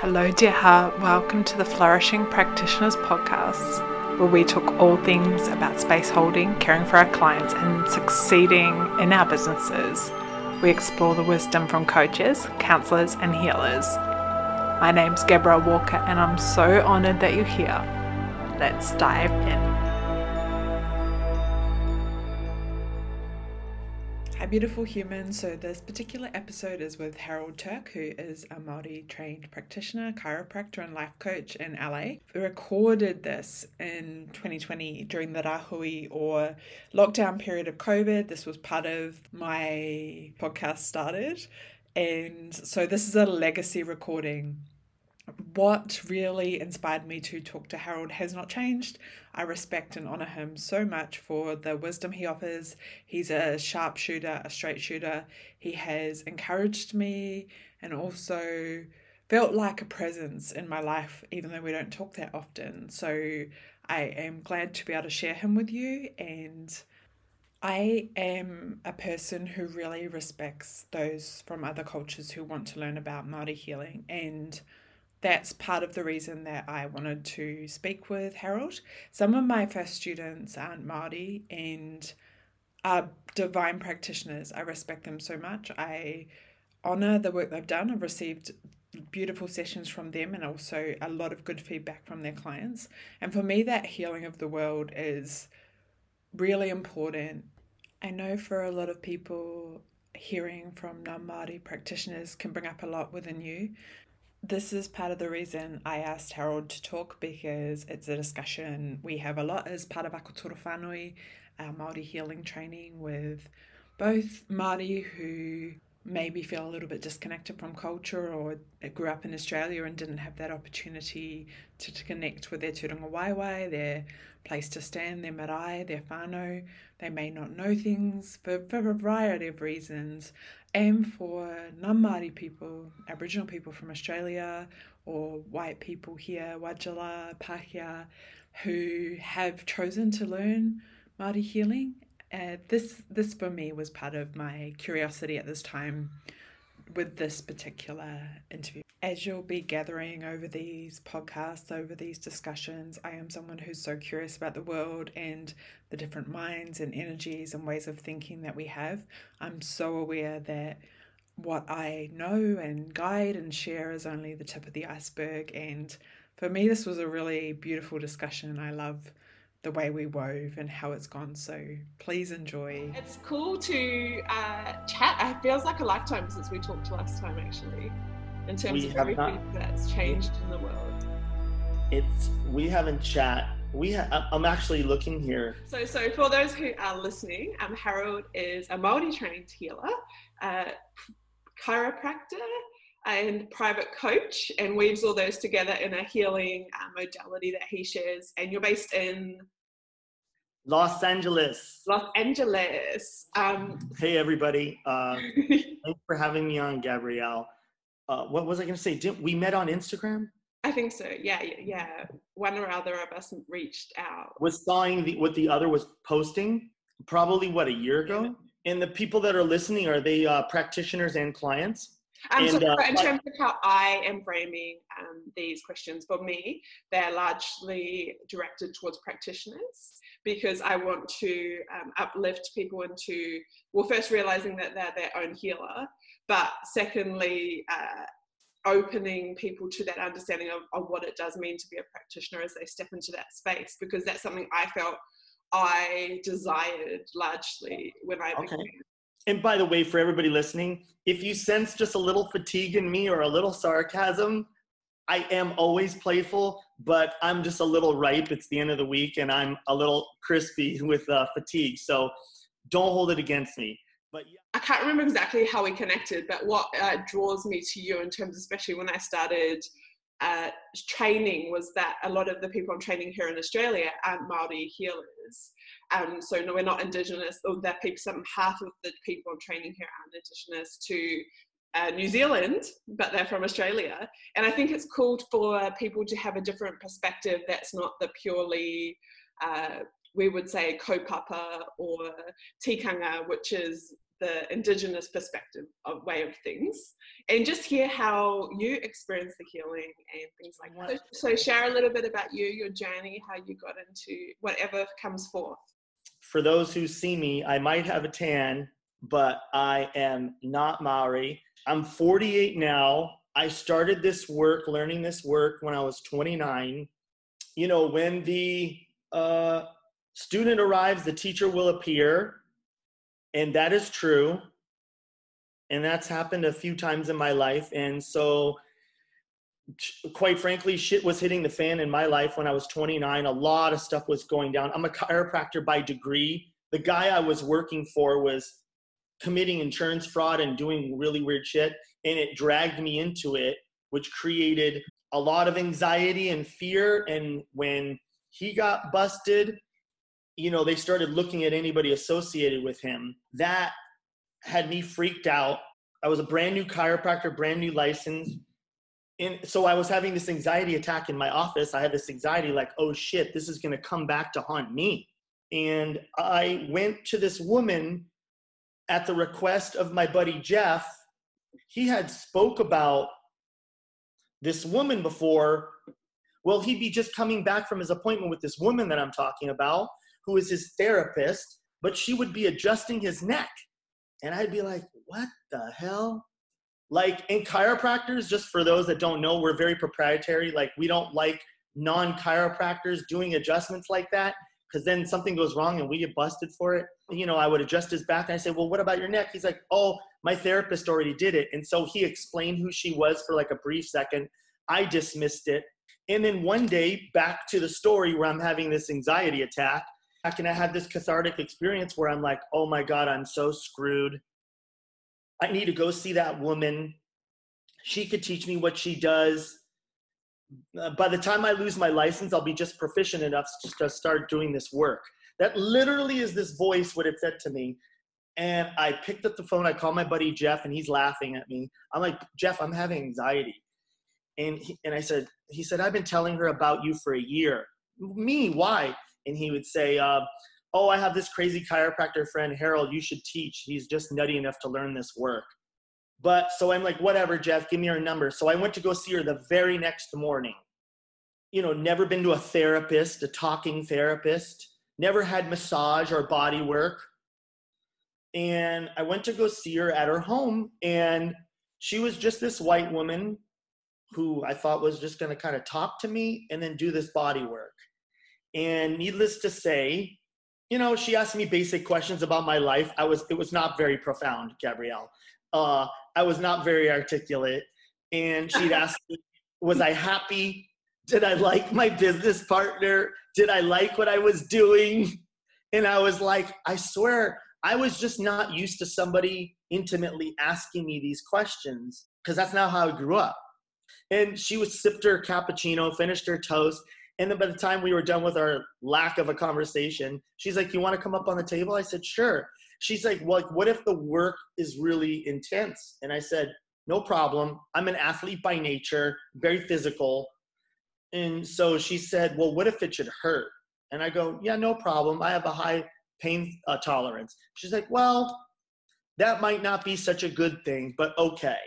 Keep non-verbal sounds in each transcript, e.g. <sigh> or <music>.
Hello, dear heart. Welcome to the Flourishing Practitioners podcast, where we talk all things about space holding, caring for our clients, and succeeding in our businesses. We explore the wisdom from coaches, counselors, and healers. My name's Gabrielle Walker, and I'm so honored that you're here. Let's dive in. Beautiful humans. So, this particular episode is with Harold Turk, who is a Māori trained practitioner, chiropractor, and life coach in LA. We recorded this in 2020 during the Rahui or lockdown period of COVID. This was part of my podcast started. And so, this is a legacy recording what really inspired me to talk to Harold has not changed. I respect and honor him so much for the wisdom he offers. He's a sharp shooter, a straight shooter. He has encouraged me and also felt like a presence in my life, even though we don't talk that often. So I am glad to be able to share him with you. And I am a person who really respects those from other cultures who want to learn about Māori healing. And that's part of the reason that I wanted to speak with Harold. Some of my first students aren't Māori and are divine practitioners. I respect them so much. I honour the work they've done. I've received beautiful sessions from them and also a lot of good feedback from their clients. And for me, that healing of the world is really important. I know for a lot of people, hearing from non Māori practitioners can bring up a lot within you this is part of the reason I asked Harold to talk because it's a discussion we have a lot as part of Akotoro Whanui, our Māori healing training with both Māori who maybe feel a little bit disconnected from culture or grew up in Australia and didn't have that opportunity to, to connect with their Tūrangawaewae, their place to stand, their marae, their whānau. They may not know things for, for a variety of reasons and for non-Māori people, Aboriginal people from Australia or white people here, Wadjela, Pākehā, who have chosen to learn Māori healing. Uh, this, this for me was part of my curiosity at this time with this particular interview. As you'll be gathering over these podcasts, over these discussions, I am someone who's so curious about the world and the different minds and energies and ways of thinking that we have. I'm so aware that what I know and guide and share is only the tip of the iceberg. And for me, this was a really beautiful discussion. I love the way we wove and how it's gone. So please enjoy. It's cool to uh, chat. It feels like a lifetime since we talked last time, actually, in terms we of everything not, that's changed in the world. It's we haven't chat. We ha- I'm actually looking here. So, so for those who are listening, um, Harold is a Māori trained healer, uh, chiropractor, and private coach and weaves all those together in a healing uh, modality that he shares. And you're based in Los Angeles. Los Angeles. Um, hey, everybody. Uh, <laughs> thanks for having me on, Gabrielle. Uh, what was I going to say? Did, we met on Instagram? I think so. Yeah, yeah. One or other of us reached out. Was sawing the, what the other was posting probably what a year ago. And the people that are listening are they uh, practitioners and clients? Um, and, so uh, in terms of how I am framing um, these questions, for me, they're largely directed towards practitioners because I want to um, uplift people into, well, first realizing that they're their own healer, but secondly, uh, opening people to that understanding of, of what it does mean to be a practitioner as they step into that space because that's something I felt I desired largely when I okay. became and by the way, for everybody listening, if you sense just a little fatigue in me or a little sarcasm, I am always playful, but I'm just a little ripe. It's the end of the week, and I'm a little crispy <laughs> with uh, fatigue. So don't hold it against me. But yeah. I can't remember exactly how we connected, but what uh, draws me to you in terms, especially when I started uh, training, was that a lot of the people I'm training here in Australia aren't Maori healers. Um, so no, we're not indigenous, or that people, some half of the people I'm training here aren't indigenous to uh, New Zealand, but they're from Australia. And I think it's cool for people to have a different perspective that's not the purely, uh, we would say, kaupapa or tikanga, which is the indigenous perspective of way of things and just hear how you experience the healing and things like that. So share a little bit about you your journey how you got into whatever comes forth. For those who see me i might have a tan but i am not maori. I'm 48 now. I started this work learning this work when i was 29 you know when the uh, student arrives the teacher will appear and that is true. And that's happened a few times in my life. And so quite frankly shit was hitting the fan in my life when i was 29 a lot of stuff was going down. I'm a chiropractor by degree. The guy i was working for was committing insurance fraud and doing really weird shit and it dragged me into it which created a lot of anxiety and fear. And when he got busted you know, they started looking at anybody associated with him. That had me freaked out. I was a brand new chiropractor, brand new license. And so I was having this anxiety attack in my office. I had this anxiety like, oh shit, this is going to come back to haunt me. And I went to this woman at the request of my buddy Jeff. He had spoke about this woman before. Well, he'd be just coming back from his appointment with this woman that I'm talking about who is his therapist, but she would be adjusting his neck. And I'd be like, what the hell? Like in chiropractors, just for those that don't know, we're very proprietary. Like we don't like non chiropractors doing adjustments like that because then something goes wrong and we get busted for it. You know, I would adjust his back and I say, Well, what about your neck? He's like, Oh, my therapist already did it. And so he explained who she was for like a brief second. I dismissed it. And then one day, back to the story where I'm having this anxiety attack, I can I have this cathartic experience where I'm like, oh my God, I'm so screwed. I need to go see that woman. She could teach me what she does. Uh, by the time I lose my license, I'll be just proficient enough to start doing this work. That literally is this voice, what it said to me. And I picked up the phone, I called my buddy Jeff, and he's laughing at me. I'm like, Jeff, I'm having anxiety. And, he, and I said, he said, I've been telling her about you for a year. Me, why? And he would say, uh, "Oh, I have this crazy chiropractor friend, Harold. You should teach. He's just nutty enough to learn this work." But so I'm like, "Whatever, Jeff. Give me her number." So I went to go see her the very next morning. You know, never been to a therapist, a talking therapist. Never had massage or body work. And I went to go see her at her home, and she was just this white woman who I thought was just going to kind of talk to me and then do this body work. And needless to say, you know, she asked me basic questions about my life. I was, it was not very profound, Gabrielle. Uh, I was not very articulate. And she'd ask me, <laughs> was I happy? Did I like my business partner? Did I like what I was doing? And I was like, I swear, I was just not used to somebody intimately asking me these questions because that's not how I grew up. And she was sipped her cappuccino, finished her toast, and then by the time we were done with our lack of a conversation, she's like, You want to come up on the table? I said, Sure. She's like, Well, what if the work is really intense? And I said, No problem. I'm an athlete by nature, very physical. And so she said, Well, what if it should hurt? And I go, Yeah, no problem. I have a high pain uh, tolerance. She's like, Well, that might not be such a good thing, but okay.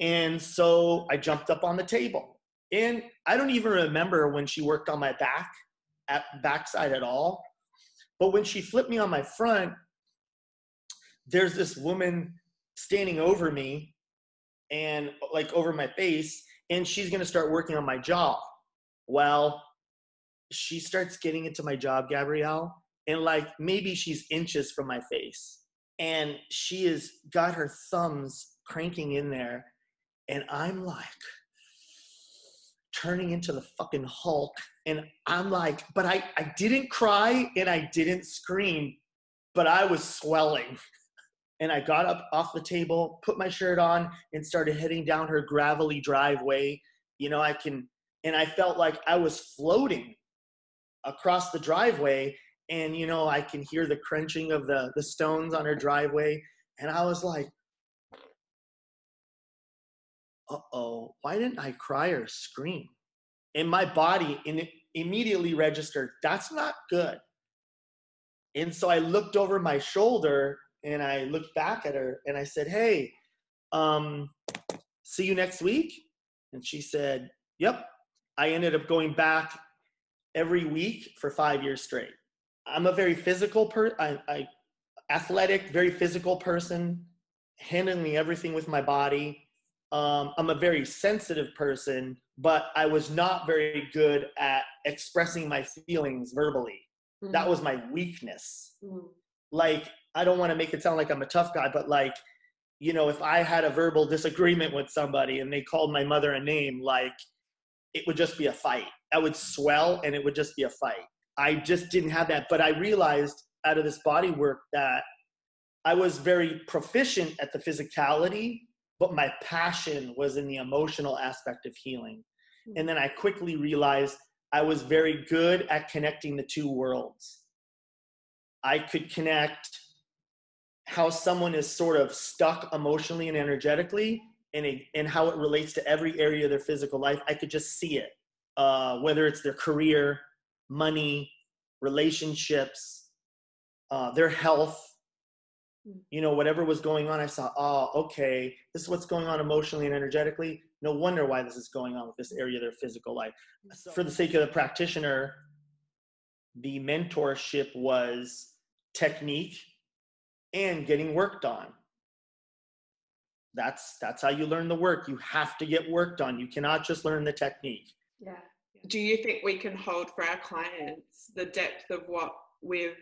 And so I jumped up on the table and I don't even remember when she worked on my back at backside at all. But when she flipped me on my front, there's this woman standing over me and like over my face, and she's gonna start working on my jaw. Well, she starts getting into my job, Gabrielle, and like maybe she's inches from my face. And she has got her thumbs cranking in there, and I'm like, turning into the fucking Hulk. And I'm like, but I, I didn't cry and I didn't scream, but I was swelling. <laughs> And I got up off the table, put my shirt on, and started heading down her gravelly driveway. You know, I can, and I felt like I was floating across the driveway. And, you know, I can hear the crunching of the, the stones on her driveway. And I was like, uh oh, why didn't I cry or scream? And my body in, immediately registered, that's not good. And so I looked over my shoulder and I looked back at her and I said, Hey, um, see you next week? And she said, Yep. I ended up going back every week for five years straight. I'm a very physical person. I, athletic, very physical person, handling everything with my body. Um, I'm a very sensitive person, but I was not very good at expressing my feelings verbally. Mm-hmm. That was my weakness. Mm-hmm. Like, I don't want to make it sound like I'm a tough guy, but like, you know, if I had a verbal disagreement with somebody and they called my mother a name, like, it would just be a fight. I would swell and it would just be a fight. I just didn't have that. But I realized out of this body work that I was very proficient at the physicality, but my passion was in the emotional aspect of healing. Hmm. And then I quickly realized I was very good at connecting the two worlds. I could connect how someone is sort of stuck emotionally and energetically and, it, and how it relates to every area of their physical life. I could just see it, uh, whether it's their career, money, relationships, uh, their health. Mm. you know, whatever was going on, I saw, oh, okay, this is what's going on emotionally and energetically. No wonder why this is going on with this area of their physical life. So, For the sake of the practitioner, the mentorship was technique and getting worked on. That's that's how you learn the work. You have to get worked on. You cannot just learn the technique. Yeah. Do you think we can hold for our clients the depth of what we've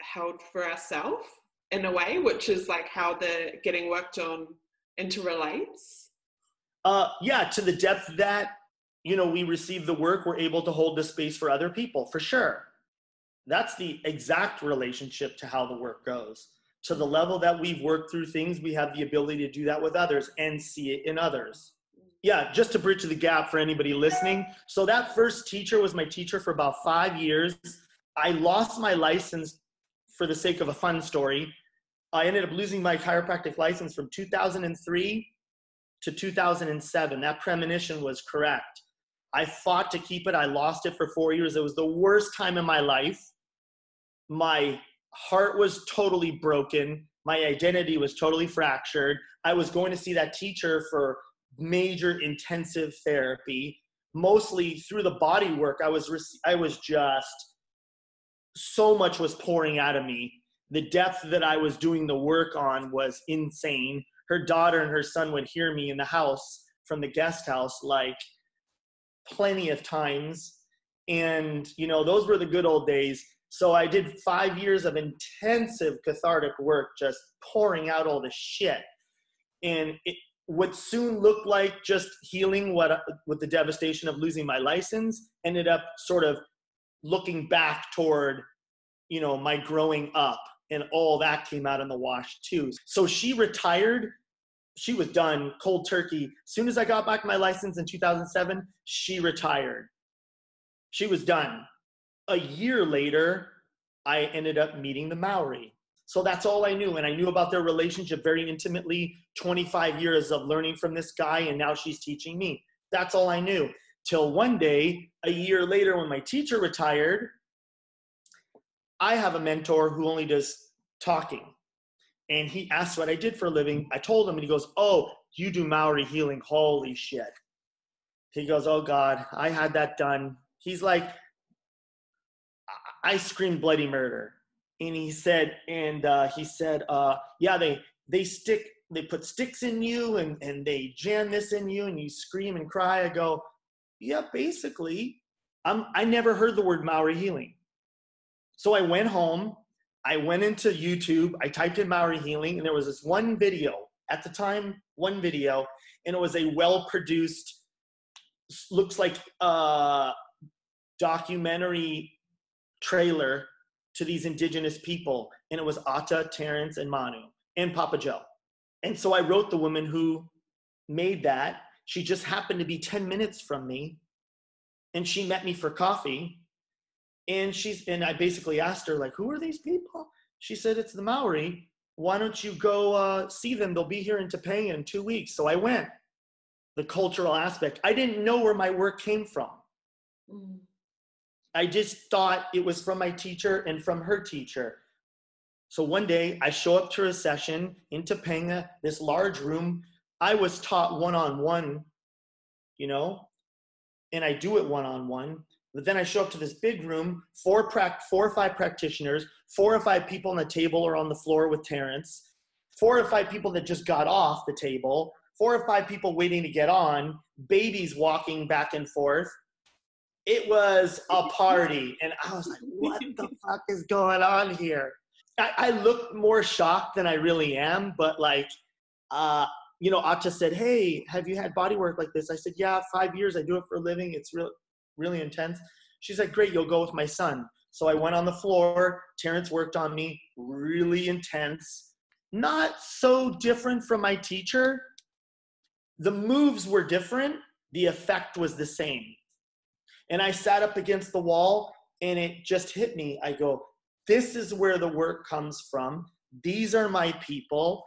held for ourselves in a way, which is like how the getting worked on interrelates? Uh, yeah, to the depth that you know we receive the work, we're able to hold the space for other people for sure. That's the exact relationship to how the work goes. To the level that we've worked through things, we have the ability to do that with others and see it in others. Yeah, just to bridge the gap for anybody listening. So, that first teacher was my teacher for about five years. I lost my license for the sake of a fun story. I ended up losing my chiropractic license from 2003 to 2007. That premonition was correct. I fought to keep it. I lost it for four years. It was the worst time in my life. My heart was totally broken. My identity was totally fractured. I was going to see that teacher for major intensive therapy, mostly through the body work. I was I was just so much was pouring out of me. The depth that I was doing the work on was insane. Her daughter and her son would hear me in the house from the guest house like plenty of times. And you know those were the good old days. So i did five years of intensive cathartic work just pouring out all the shit. And it would soon look like just healing what with the devastation of losing my license ended up sort of looking back toward you know my growing up and all that came out in the wash too. So she retired. She was done cold turkey. As soon as I got back my license in 2007, she retired. She was done. A year later, I ended up meeting the Maori. So that's all I knew. And I knew about their relationship very intimately 25 years of learning from this guy, and now she's teaching me. That's all I knew. Till one day, a year later, when my teacher retired, I have a mentor who only does talking. And he asked what I did for a living. I told him, and he goes, Oh, you do Maori healing. Holy shit. He goes, Oh God, I had that done. He's like, I screamed bloody murder. And he said, and uh, he said, uh, yeah, they they stick, they put sticks in you and, and they jam this in you and you scream and cry. I go, yeah, basically. I'm, I never heard the word Maori healing. So I went home, I went into YouTube, I typed in Maori healing, and there was this one video at the time, one video, and it was a well produced, looks like a documentary trailer to these indigenous people. And it was Ata, Terrence, and Manu, and Papa Joe. And so I wrote the woman who made that. She just happened to be 10 minutes from me, and she met me for coffee and she's and I basically asked her like, who are these people? She said it's the Maori. Why don't you go uh, see them? They'll be here in Topanga in two weeks. So I went. The cultural aspect. I didn't know where my work came from. Mm. I just thought it was from my teacher and from her teacher. So one day I show up to a session in Topanga, this large room. I was taught one on one, you know, and I do it one on one. But then I show up to this big room, four, prac- four or five practitioners, four or five people on the table or on the floor with Terrence, four or five people that just got off the table, four or five people waiting to get on, babies walking back and forth. It was a party. And I was like, what the <laughs> fuck is going on here? I, I look more shocked than I really am, but like, uh, you know, Ata said, Hey, have you had body work like this? I said, Yeah, five years. I do it for a living. It's real, really intense. She's like, Great, you'll go with my son. So I went on the floor. Terrence worked on me, really intense. Not so different from my teacher. The moves were different, the effect was the same. And I sat up against the wall and it just hit me. I go, This is where the work comes from. These are my people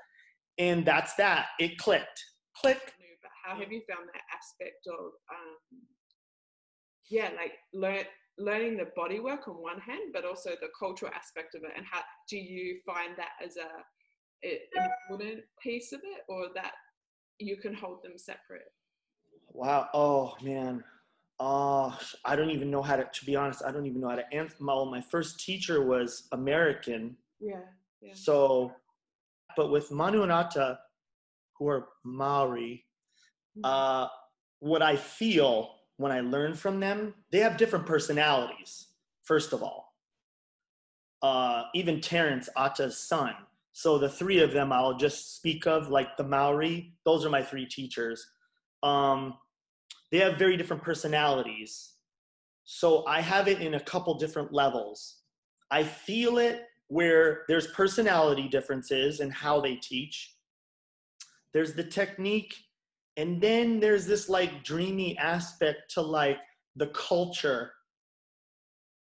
and that's that. It clicked. Click. How have you found that aspect of, um, yeah, like learn, learning the body work on one hand, but also the cultural aspect of it? And how do you find that as a, important piece of it, or that you can hold them separate? Wow. Oh man. Oh, I don't even know how to. To be honest, I don't even know how to answer. My, my first teacher was American. Yeah. yeah. So but with Manu and Ata, who are Maori, mm-hmm. uh, what I feel when I learn from them, they have different personalities, first of all. Uh, even Terrence, Ata's son. So the three of them I'll just speak of, like the Maori, those are my three teachers. Um, they have very different personalities. So I have it in a couple different levels. I feel it where there's personality differences in how they teach. There's the technique, and then there's this like dreamy aspect to like the culture.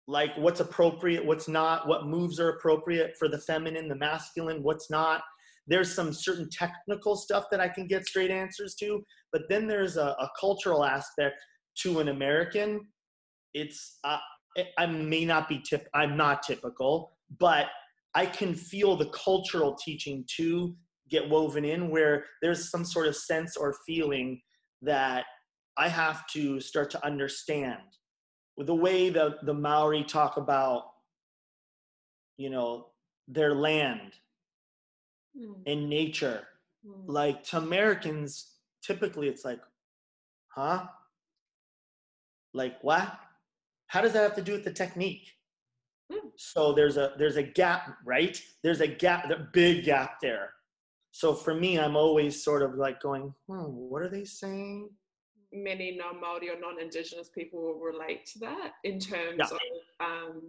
Like what's appropriate what's not what moves are appropriate for the feminine the masculine what's not. There's some certain technical stuff that i can get straight answers to but then there's a, a cultural aspect to an american. It's uh, i may not be tip i'm not typical but I can feel the cultural teaching too get woven in where there's some sort of sense or feeling that I have to start to understand. With the way the, the Maori talk about, you know, their land mm. and nature. Mm. Like to Americans, typically it's like, huh? Like what? How does that have to do with the technique? So there's a there's a gap, right? There's a gap, a big gap there. So for me, I'm always sort of like going, hmm, what are they saying? Many non-Maori or non-Indigenous people will relate to that in terms yeah. of um,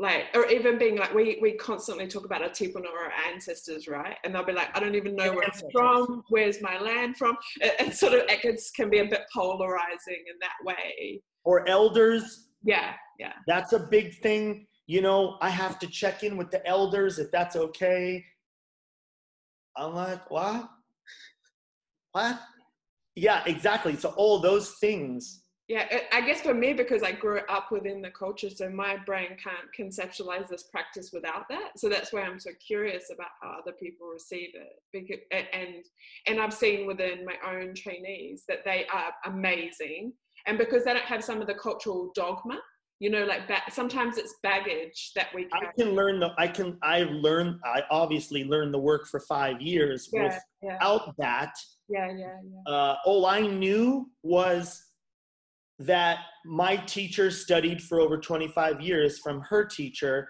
like or even being like we we constantly talk about our tipuna or our ancestors right and they'll be like i don't even know where it's from where's my land from it, it sort of it can be a bit polarizing in that way or elders yeah, yeah. That's a big thing. You know, I have to check in with the elders if that's okay. I'm like, what? What? Yeah, exactly. So all those things. Yeah, I guess for me, because I grew up within the culture, so my brain can't conceptualize this practice without that. So that's why I'm so curious about how other people receive it. Because, and and I've seen within my own trainees that they are amazing and because they don't have some of the cultural dogma you know like ba- sometimes it's baggage that we i can learn the i can i learn i obviously learned the work for five years yeah, without yeah. that yeah yeah yeah uh, all i knew was that my teacher studied for over 25 years from her teacher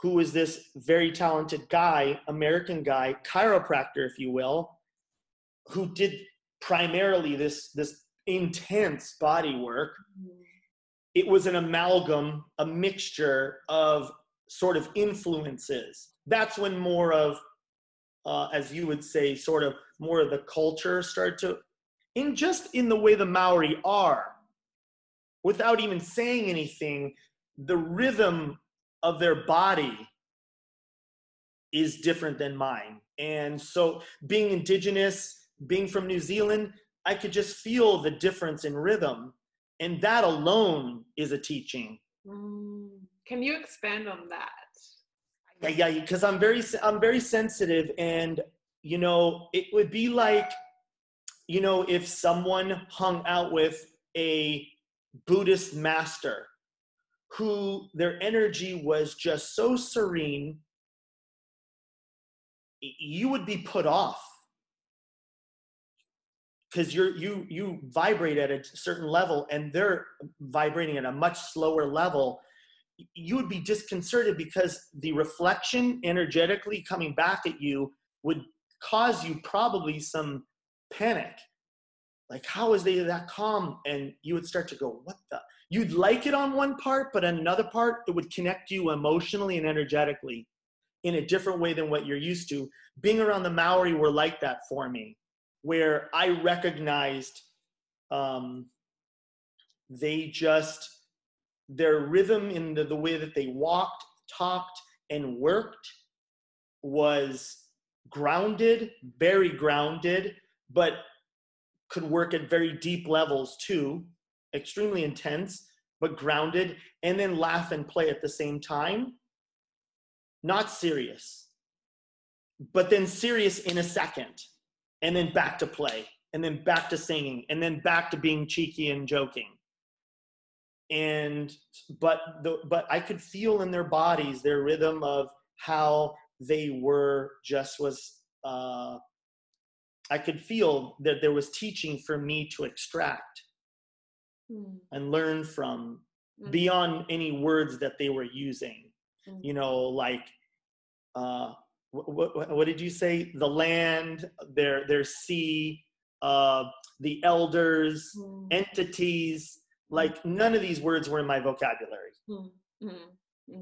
who was this very talented guy american guy chiropractor if you will who did primarily this this intense body work. It was an amalgam, a mixture of sort of influences. That's when more of, uh, as you would say, sort of more of the culture started to, in just in the way the Maori are, without even saying anything, the rhythm of their body is different than mine. And so being indigenous, being from New Zealand, I could just feel the difference in rhythm. And that alone is a teaching. Mm. Can you expand on that? Yeah, yeah, because I'm very I'm very sensitive, and you know, it would be like, you know, if someone hung out with a Buddhist master who their energy was just so serene, you would be put off because you're you you vibrate at a certain level and they're vibrating at a much slower level you would be disconcerted because the reflection energetically coming back at you would cause you probably some panic. Like how is they that calm? And you would start to go what the? You'd like it on one part but another part it would connect you emotionally and energetically in a different way than what you're used to. Being around the maori were like that for me where i recognized um, they just their rhythm in the, the way that they walked talked and worked was grounded very grounded but could work at very deep levels too, extremely intense, but grounded, and then laugh and play at the same time. Not serious, but then serious in a second, and then back to play, and then back to singing, and then back to being cheeky and joking. And but the but I could feel in their bodies their rhythm of how they were just was uh, I could feel that there was teaching for me to extract mm. and learn from mm. beyond any words that they were using. Mm. You know, like uh, what, what, what, did you say? The land, their their sea, uh, the elders, hmm. entities. Like none of these words were in my vocabulary. Hmm.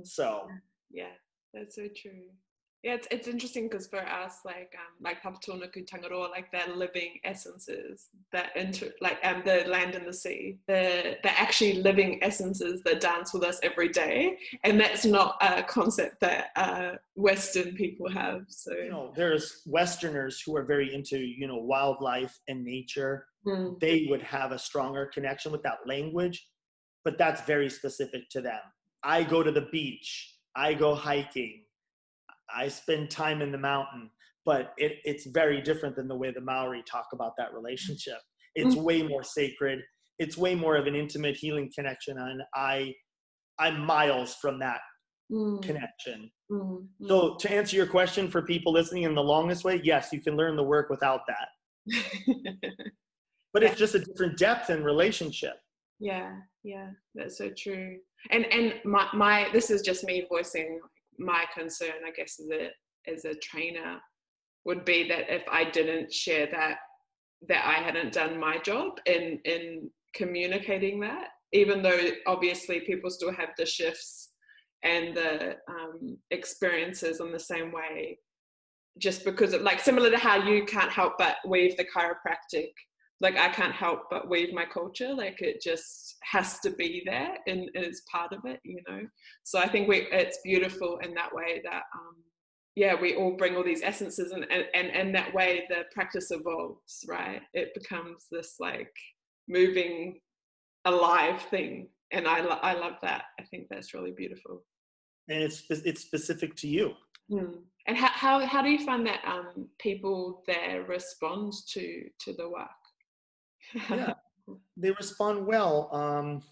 So yeah, that's so true. Yeah, it's, it's interesting because for us, like um, like Papatūānuku Tangaroa, like they're living essences that inter like um, the land and the sea, they're, they're actually living essences that dance with us every day, and that's not a concept that uh, Western people have. So you know, there's Westerners who are very into you know wildlife and nature. Mm. They would have a stronger connection with that language, but that's very specific to them. I go to the beach. I go hiking I spend time in the mountain, but it, it's very different than the way the Maori talk about that relationship. It's mm-hmm. way more sacred. It's way more of an intimate healing connection, and I, I'm miles from that mm. connection. Mm-hmm. So to answer your question for people listening in the longest way, yes, you can learn the work without that. <laughs> but it's just a different depth and relationship. Yeah, yeah, that's so true. And and my my this is just me voicing my concern, I guess, as a as a trainer, would be that if I didn't share that, that I hadn't done my job in in communicating that. Even though obviously people still have the shifts and the um, experiences in the same way, just because of like similar to how you can't help but weave the chiropractic like I can't help but weave my culture. Like it just has to be there and, and it's part of it, you know. So I think we it's beautiful in that way that um, yeah, we all bring all these essences and and and, and that way the practice evolves, right? It becomes this like moving, alive thing, and I lo- I love that. I think that's really beautiful. And it's it's specific to you. Mm. And how, how how do you find that um, people there respond to to the work? Yeah, <laughs> they respond well. Um,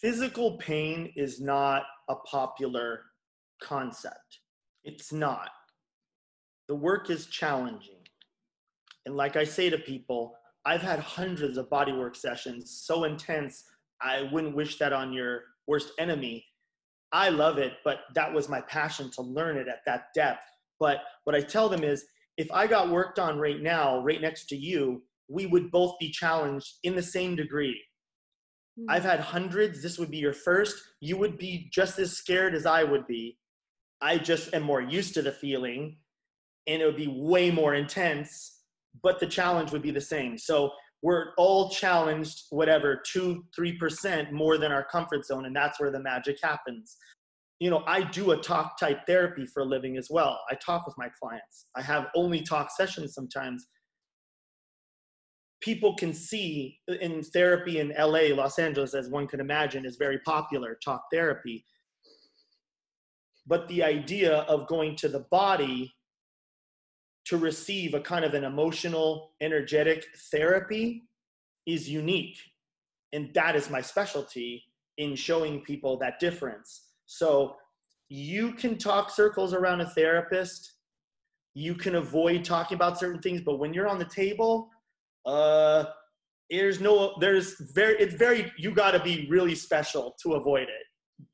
physical pain is not a popular concept. It's not. The work is challenging. And like I say to people, I've had hundreds of bodywork sessions so intense, I wouldn't wish that on your worst enemy. I love it, but that was my passion to learn it at that depth. But what I tell them is if I got worked on right now, right next to you, we would both be challenged in the same degree. Mm-hmm. I've had hundreds. This would be your first. You would be just as scared as I would be. I just am more used to the feeling and it would be way more intense, but the challenge would be the same. So we're all challenged, whatever, two, 3% more than our comfort zone. And that's where the magic happens. You know, I do a talk type therapy for a living as well. I talk with my clients. I have only talk sessions sometimes people can see in therapy in LA, Los Angeles, as one can imagine, is very popular, talk therapy. but the idea of going to the body to receive a kind of an emotional, energetic therapy is unique. And that is my specialty in showing people that difference. So you can talk circles around a therapist, you can avoid talking about certain things, but when you're on the table, uh, there's no, there's very, it's very, you got to be really special to avoid it.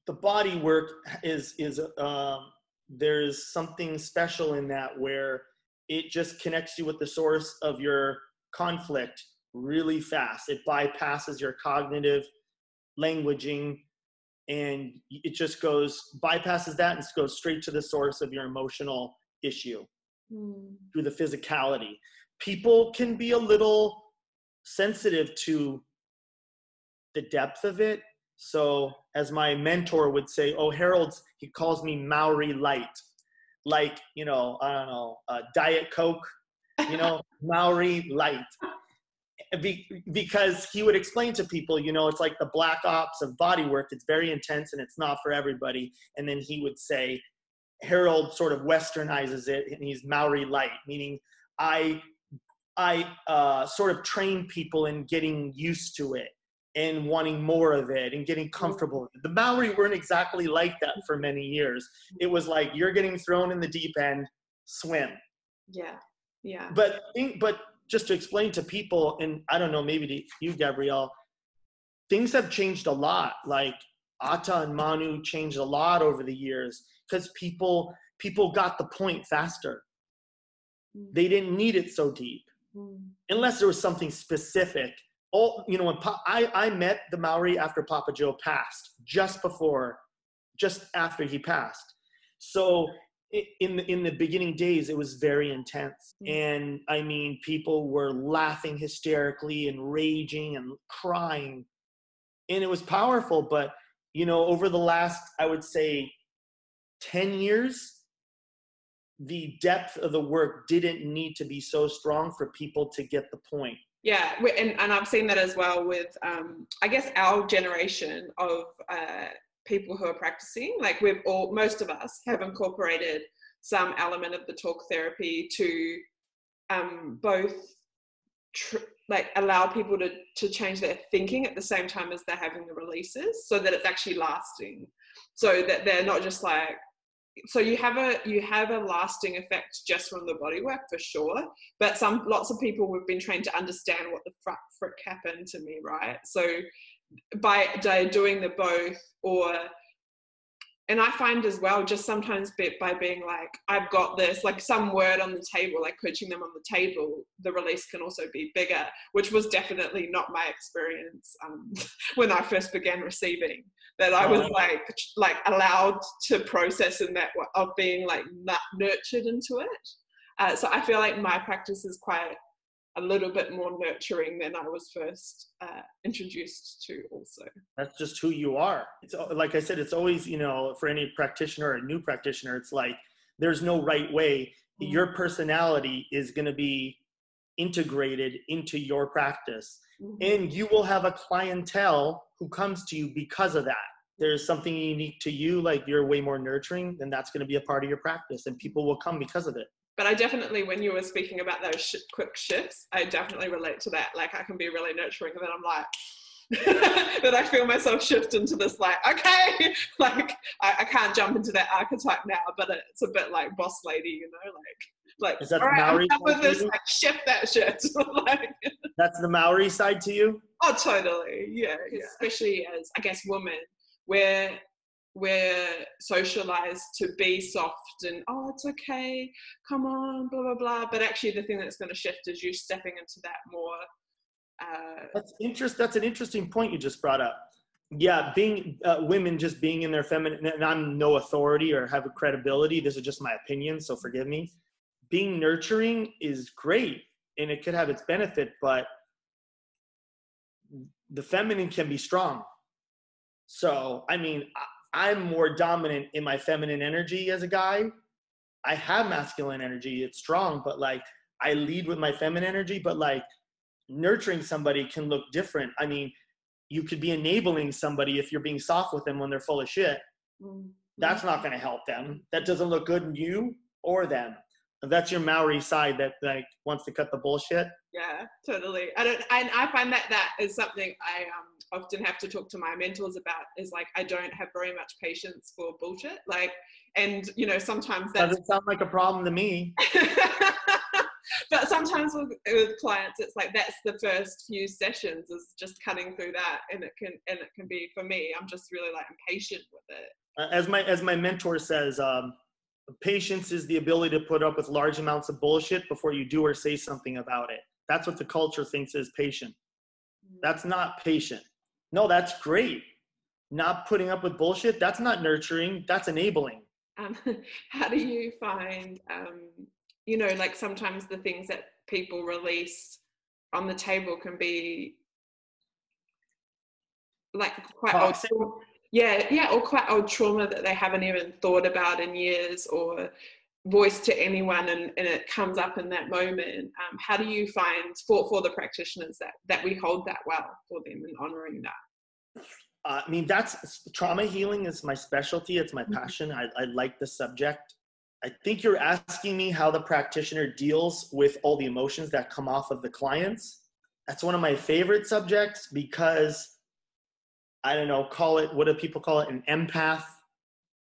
The body work is, is, um, there's something special in that where it just connects you with the source of your conflict really fast. It bypasses your cognitive languaging and it just goes bypasses that and goes straight to the source of your emotional issue mm. through the physicality. People can be a little sensitive to the depth of it. So, as my mentor would say, oh, Harold's, he calls me Maori light like you know I don't know uh, Diet Coke, you know <laughs> Maori Light, Be- because he would explain to people, you know, it's like the black ops of body work. It's very intense and it's not for everybody. And then he would say, Harold sort of westernizes it, and he's Maori Light, meaning I I uh, sort of train people in getting used to it and wanting more of it and getting mm-hmm. comfortable with it. The Maori weren't exactly like that for many years. It was like you're getting thrown in the deep end, swim. Yeah. Yeah. But but just to explain to people, and I don't know, maybe to you, Gabrielle, things have changed a lot. Like Ata and Manu changed a lot over the years because people people got the point faster. Mm. They didn't need it so deep. Unless there was something specific. All you know when pa- I, I met the maori after papa joe passed just before just after he passed. So in the, in the beginning days it was very intense. Mm. and i mean people were laughing hysterically and raging and crying. And it was powerful but you know over the last i would say 10 years the depth of the work didn't need to be so strong for people to get the point. Yeah and, and i've seen that as well with um, i guess our generation of uh, people who are practicing like we've all most of us have incorporated some element of the talk therapy to um, both tr- like allow people to to change their thinking at the same time as they're having the releases so that it's actually lasting. So that they're not just like so you have a you have a lasting effect just from the body work for sure but some lots of people have been trained to understand what the frick, frick happened to me right so by, by doing the both or and I find as well, just sometimes bit by being like, I've got this, like some word on the table, like coaching them on the table, the release can also be bigger, which was definitely not my experience um, <laughs> when I first began receiving. That I was like, like allowed to process in that of being like nurtured into it. Uh, so I feel like my practice is quite a little bit more nurturing than I was first uh, introduced to also. That's just who you are. It's like I said, it's always, you know, for any practitioner or a new practitioner, it's like there's no right way. Mm-hmm. Your personality is going to be integrated into your practice. Mm-hmm. And you will have a clientele who comes to you because of that. There's something unique to you, like you're way more nurturing, then that's going to be a part of your practice, and people will come because of it but I definitely, when you were speaking about those sh- quick shifts, I definitely relate to that. Like I can be really nurturing, and then I'm like, <laughs> that I feel myself shift into this like, okay, <laughs> like I, I, can't jump into that archetype now, but it's a bit like boss lady, you know, like like is that all right, Maori I'm with this, like shift that shit. <laughs> like that's the Maori side to you. Oh, totally, yeah, yeah. Especially as I guess women, where we're socialized to be soft and oh it's okay come on blah blah blah but actually the thing that's going to shift is you stepping into that more uh, that's interest that's an interesting point you just brought up. Yeah being uh, women just being in their feminine and i'm no authority or have a credibility this is just my opinion so forgive me. Being nurturing is great and it could have its benefit but the feminine can be strong. So i mean I'm more dominant in my feminine energy as a guy. I have masculine energy, it's strong, but like I lead with my feminine energy, but like nurturing somebody can look different. I mean, you could be enabling somebody if you're being soft with them when they're full of shit. Mm. That's not going to help them. That doesn't look good in you or them. That's your Maori side that like wants to cut the bullshit. Yeah, totally. I don't, and I find that that is something I um, often have to talk to my mentors about. Is like I don't have very much patience for bullshit. Like, and you know sometimes that doesn't sound like a problem to me. <laughs> but sometimes with, with, clients, it's like that's the first few sessions is just cutting through that, and it can and it can be for me. I'm just really like impatient with it. As my as my mentor says, um, patience is the ability to put up with large amounts of bullshit before you do or say something about it. That's what the culture thinks is patient. Mm. That's not patient. No, that's great. Not putting up with bullshit, that's not nurturing, that's enabling. Um, <laughs> how do you find, um, you know, like sometimes the things that people release on the table can be like quite old, yeah, yeah, or quite old trauma that they haven't even thought about in years or voice to anyone and, and it comes up in that moment. Um, how do you find for, for the practitioners that, that we hold that well for them and honoring that? Uh, i mean that's trauma healing is my specialty. It's my mm-hmm. passion. I, I like the subject i think you're asking me how the practitioner deals with all the emotions that come off of the clients that's one of my favorite subjects because i don't know call it what do people call it an empath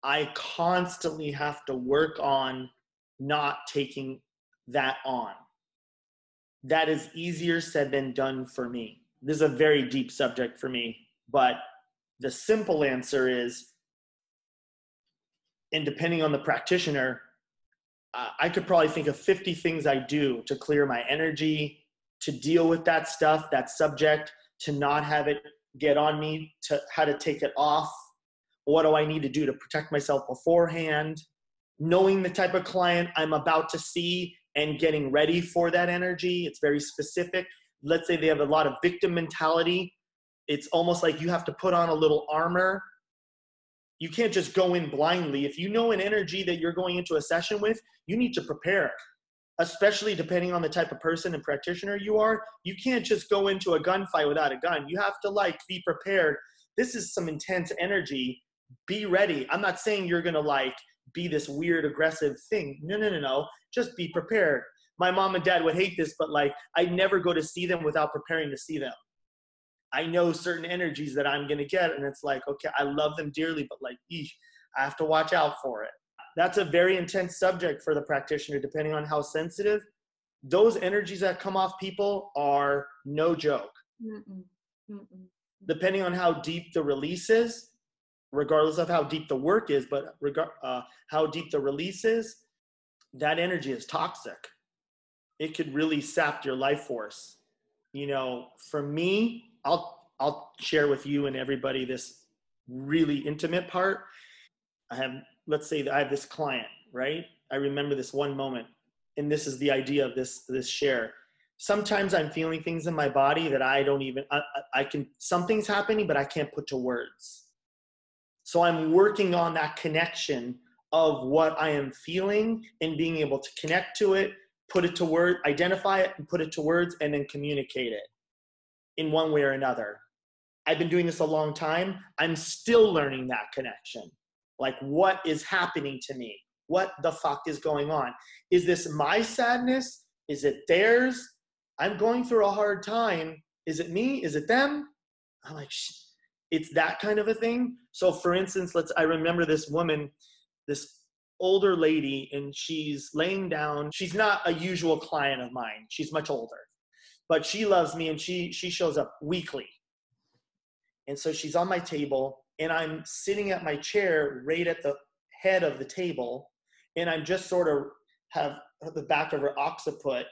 I constantly have to work on not taking that on. That is easier said than done for me. This is a very deep subject for me, but the simple answer is, and depending on the practitioner, uh, I could probably think of 50 things I do to clear my energy, to deal with that stuff, that subject, to not have it get on me, to how to take it off what do I need to do to protect myself beforehand? Knowing the type of client I'm about to see and getting ready for that energy. It's very specific. Let's say they have a lot of victim mentality. It's almost like you have to put on a little armor. You can't just go in blindly. If you know an energy that you're going into a session with, you need to prepare especially depending on the type of person and practitioner you are, you can't just go into a gunfight without a gun. You have to like be prepared. This is some intense energy be ready. I'm not saying you're gonna like be this weird aggressive thing. No, no, no, no. Just be prepared. My mom and dad would hate this, but like I'd never go to see them without preparing to see them. I know certain energies that I'm gonna get, and it's like, okay, I love them dearly, but like, eesh, I have to watch out for it. That's a very intense subject for the practitioner, depending on how sensitive. Those energies that come off people are no joke. Mm-mm. Mm-mm. Depending on how deep the release is, regardless of how deep the work is, but regard uh, how deep the release is, that energy is toxic. It could really sap your life force. You know, for me, I'll I'll share with you and everybody this really intimate part. I have let's say that I have this client, right? I remember this one moment, and this is the idea of this this share. Sometimes I'm feeling things in my body that I don't even I, I can something's happening, but I can't put to words so I'm working on that connection of what I am feeling and being able to connect to it, put it to word, identify it and put it to words and then communicate it in one way or another. I've been doing this a long time. I'm still learning that connection. Like what is happening to me? What the fuck is going on? Is this my sadness? Is it theirs? I'm going through a hard time. Is it me? Is it them? I'm like, it's that kind of a thing. So for instance, let's I remember this woman, this older lady, and she's laying down. She's not a usual client of mine. She's much older. But she loves me and she she shows up weekly. And so she's on my table and I'm sitting at my chair right at the head of the table and I'm just sort of have the back of her occiput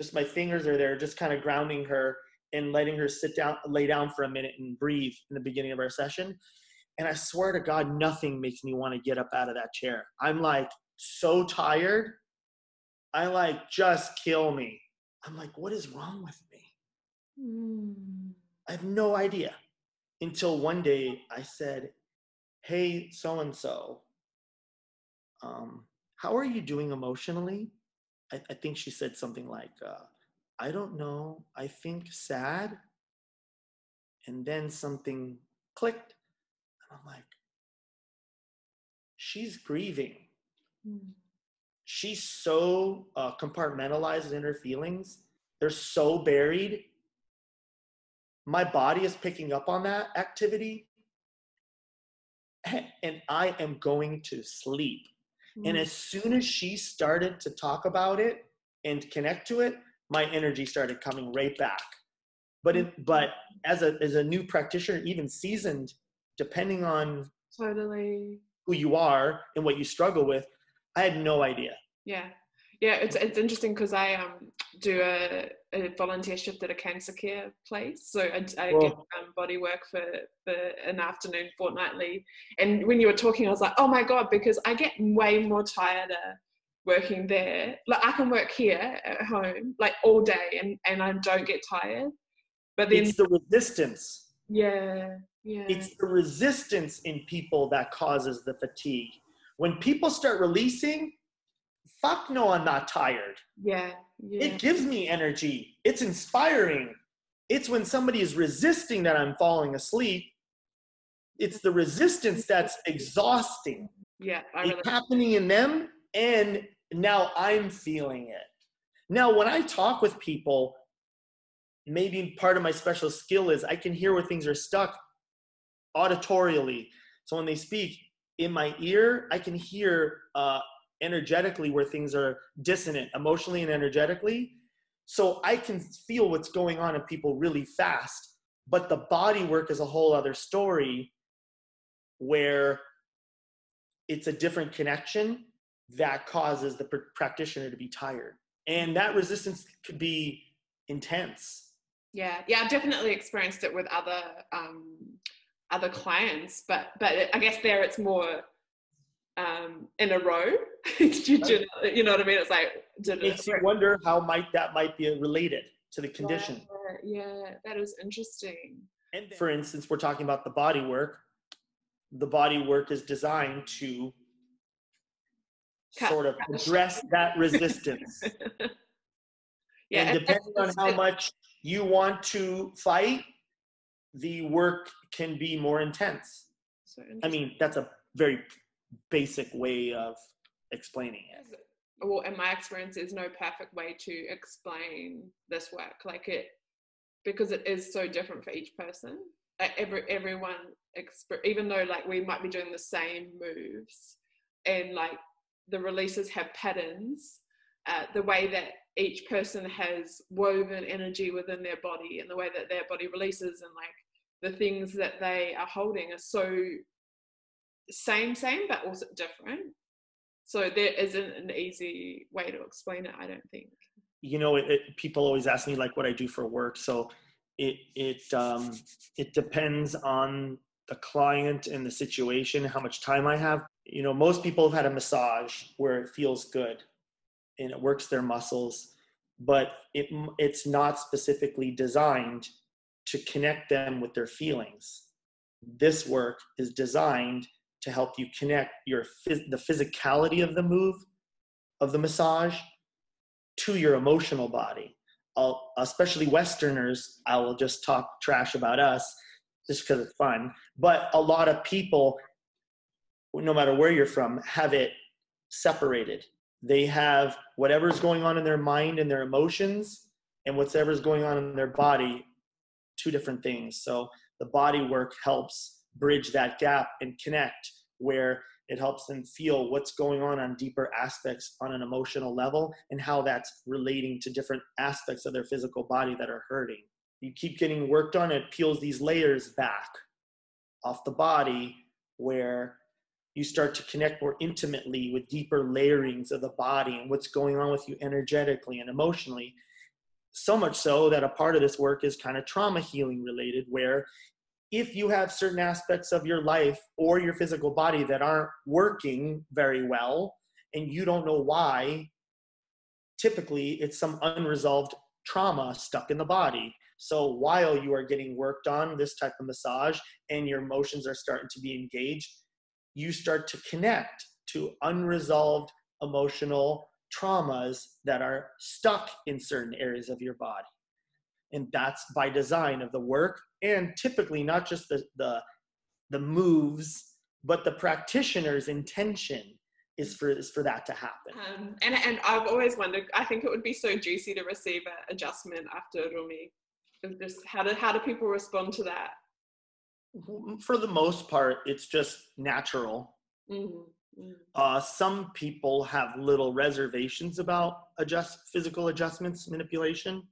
just my fingers are there just kind of grounding her and letting her sit down, lay down for a minute and breathe in the beginning of our session. And I swear to God, nothing makes me want to get up out of that chair. I'm like so tired. I like, just kill me. I'm like, what is wrong with me? Mm. I have no idea. Until one day I said, Hey, so and so, how are you doing emotionally? I, I, think she said something like, uh, I don't know, I think sad. And then something clicked. And I'm like, she's grieving. Mm. She's so uh, compartmentalized in her feelings. They're so buried. My body is picking up on that activity. <laughs> And I am going to sleep. And Mm. as soon as she started to talk about it and connect to it, my energy started coming right back. But it, but as a as a new practitioner, even seasoned, depending on totally. who you are and what you struggle with, I had no idea. Yeah, yeah. It's it's interesting because I um do a, a volunteer shift at a cancer care place, so I, I um, body work for for an afternoon fortnightly. And when you were talking, I was like, oh my god, because I get way more tired working there. Like I can work here at home like all day, and and I don't get tired. But then It's the resistance. yeah, yeah, It's the resistance in people that causes the fatigue. When people start releasing, fuck no, I'm not tired. yeah, yeah. It gives me energy. It's inspiring. It's when somebody is resisting that I'm falling asleep. It's the resistance that's exhausting. yeah, really It's happening in them, and now I'm feeling it. Now, when I talk with people, maybe part of my special skill is I can hear where things are stuck auditorially. So when they speak in my ear, I can hear uh, energetically where things are dissonant, emotionally and energetically. So I can feel what's going on in people really fast. But the body work is a whole other story where it's a different connection that causes the pr- practitioner to be tired. And that resistance could be intense. yeah yeah i've definitely experienced it with other um other clients but but i guess there it's more um in a row <laughs> you, you know- you know what i mean it's like did Makes you wonder how might that might be related to the condition. yeah, yeah that is interesting And for instance, we're talking about the body work. The body work is designed to Cut- sort of cut address that <laughs> resistance. yeah and depending on how much you want to fight, the work can be more intense. so I mean, that's a very basic way of explaining it. well in my experience there's no perfect way to explain this work like it because it is so different for each person like every everyone exp- even though like we might be doing the same moves and like the releases have patterns uh, the way that each person has woven energy within their body and the way that their body releases and like the things that they are holding are so same same but also different so there isn't an easy way to explain it i don't think You know, it, it, people always ask me like what I do for work. So it it um, it depends on the client and the situation, how much time I have. You know, most people have had a massage where it feels good and it works their muscles, but it it's not specifically designed to connect them with their feelings. This work is designed to help you connect your the physicality of the move of the massage to your emotional body. I'll, especially Westerners, I will just talk trash about us just because it's fun. But a lot of people, no matter where you're from, have it separated. They have whatever's going on in their mind and their emotions, and whatever's going on in their body, two different things. So the body work helps bridge that gap and connect where it helps them feel what's going on on deeper aspects on an emotional level and how that's relating to different aspects of their physical body that are hurting. You keep getting worked on, it peels these layers back off the body where you start to connect more intimately with deeper layerings of the body and what's going on with you energetically and emotionally. So much so that a part of this work is kind of trauma healing related, where if you have certain aspects of your life or your physical body that aren't working very well and you don't know why, typically it's some unresolved trauma stuck in the body. So while you are getting worked on this type of massage and your emotions are starting to be engaged, you start to connect to unresolved emotional traumas that are stuck in certain areas of your body and that's by design of the work and typically not just the the, the moves but the practitioner's intention is for is for that to happen. Um, and and I've always wondered. I think it would be so juicy to receive an adjustment after Romi. Just how do how do people respond to that? For the most part, it's just natural. Mm-hmm. Uh, some people have little reservations about adjust physical adjustments manipulation.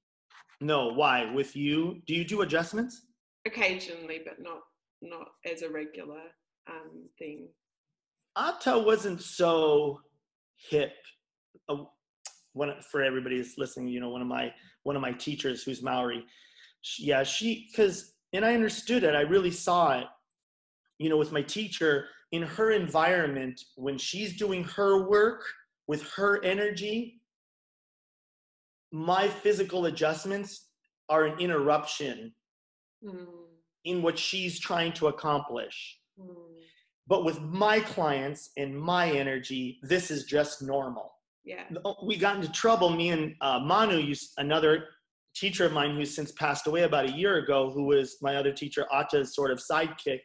No, why? With you, do you do adjustments? Occasionally, but not not as a regular um, thing. Ata wasn't so hip. Uh, one for everybody who's listening, you know, one of my one of my teachers who's Maori. She, yeah, she because and I understood it. I really saw it. You know, with my teacher in her environment when she's doing her work with her energy, my physical adjustments are an interruption Mm, in what she's trying to accomplish. mm, But with my clients and my energy, this is just normal. yeah. We got into trouble. Me and uh, Manu, another teacher of mine who's since passed away about a year ago, who was my other teacher, Ata's sort of sidekick.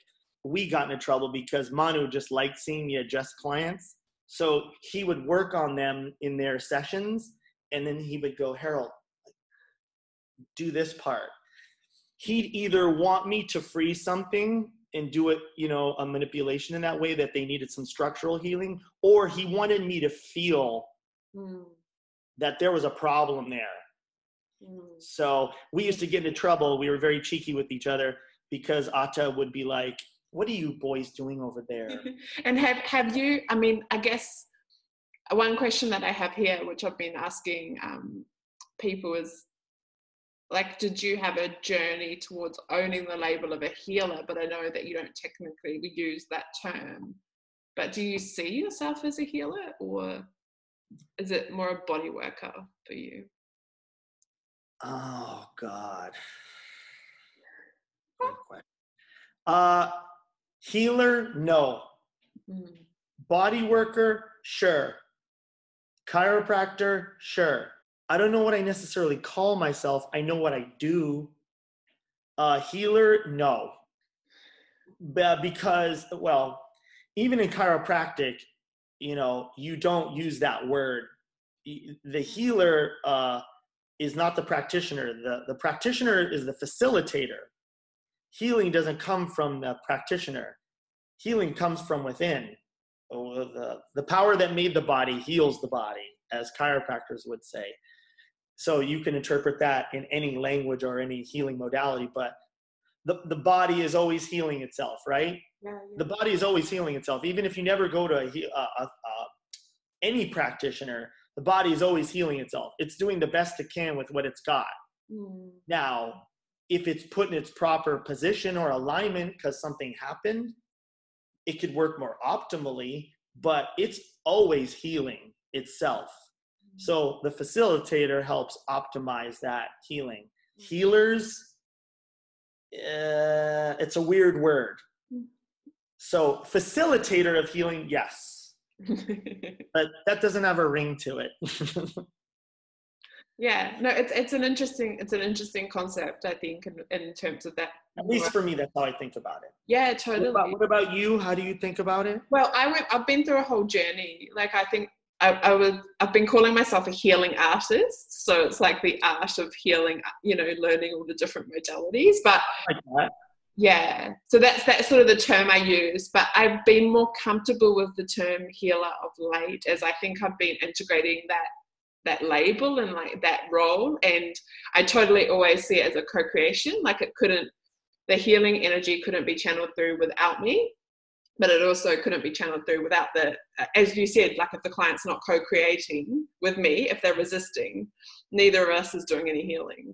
We got into trouble because Manu just liked seeing me adjust clients. So he would work on them in their sessions, and then he would go, Harold, do this part. He'd either want me to freeze something and do it, you know, a manipulation in that way that they needed some structural healing, or he wanted me to feel Mm, that there was a problem there. mm. So we used to get into trouble. We were very cheeky with each other because Ata would be like, "What are you boys doing over there?" <laughs> and have have you? I mean, I guess one question that I have here, which I've been asking um, people, is like, did you have a journey towards owning the label of a healer? But I know that you don't technically use that term. But do you see yourself as a healer, or is it more a body worker for you? oh God. Good question. Uh, healer, no. Mm, Body worker, sure. Chiropractor, sure. I don't know what I necessarily call myself. I know what I do. Uh, healer, no. Be- because, well, even in chiropractic, you know, you don't use that word. The healer uh, is not the practitioner. The, the practitioner is the facilitator. Healing doesn't come from the practitioner. Healing comes from within. Oh, the, the power that made the body heals the body, as chiropractors would say. So you can interpret that in any language or any healing modality, but the, the body is always healing itself, right? yeah, The body is always healing itself. Even if you never go to a, a, a, a, any practitioner, the body is always healing itself. It's doing the best it can with what it's got. Mm, Now, if it's put in its proper position or alignment because something happened, it could work more optimally, but it's always healing itself. Mm-hmm. So the facilitator helps optimize that healing. Mm-hmm. Healers, uh, it's a weird word. Mm. So facilitator of healing, yes, <laughs> but that doesn't have a ring to it. <laughs> yeah no it's it's an interesting it's an interesting concept i think in, in terms of that At least for me, that's how I think about it. yeah What totally about, what about you? How do you think about it? well i went i've been through a whole journey like i think I, I would i've been calling myself a healing artist so it's like the art of healing you know learning all the different modalities but Like yeah so that's that's sort of the term i use but i've been more comfortable with the term healer of late as i think i've been integrating that that label and like that role and i totally always see it as a co-creation like it couldn't the healing energy couldn't be channeled through without me but it also couldn't be channeled through without the as you said like if the client's not co-creating with me if they're resisting neither of us is doing any healing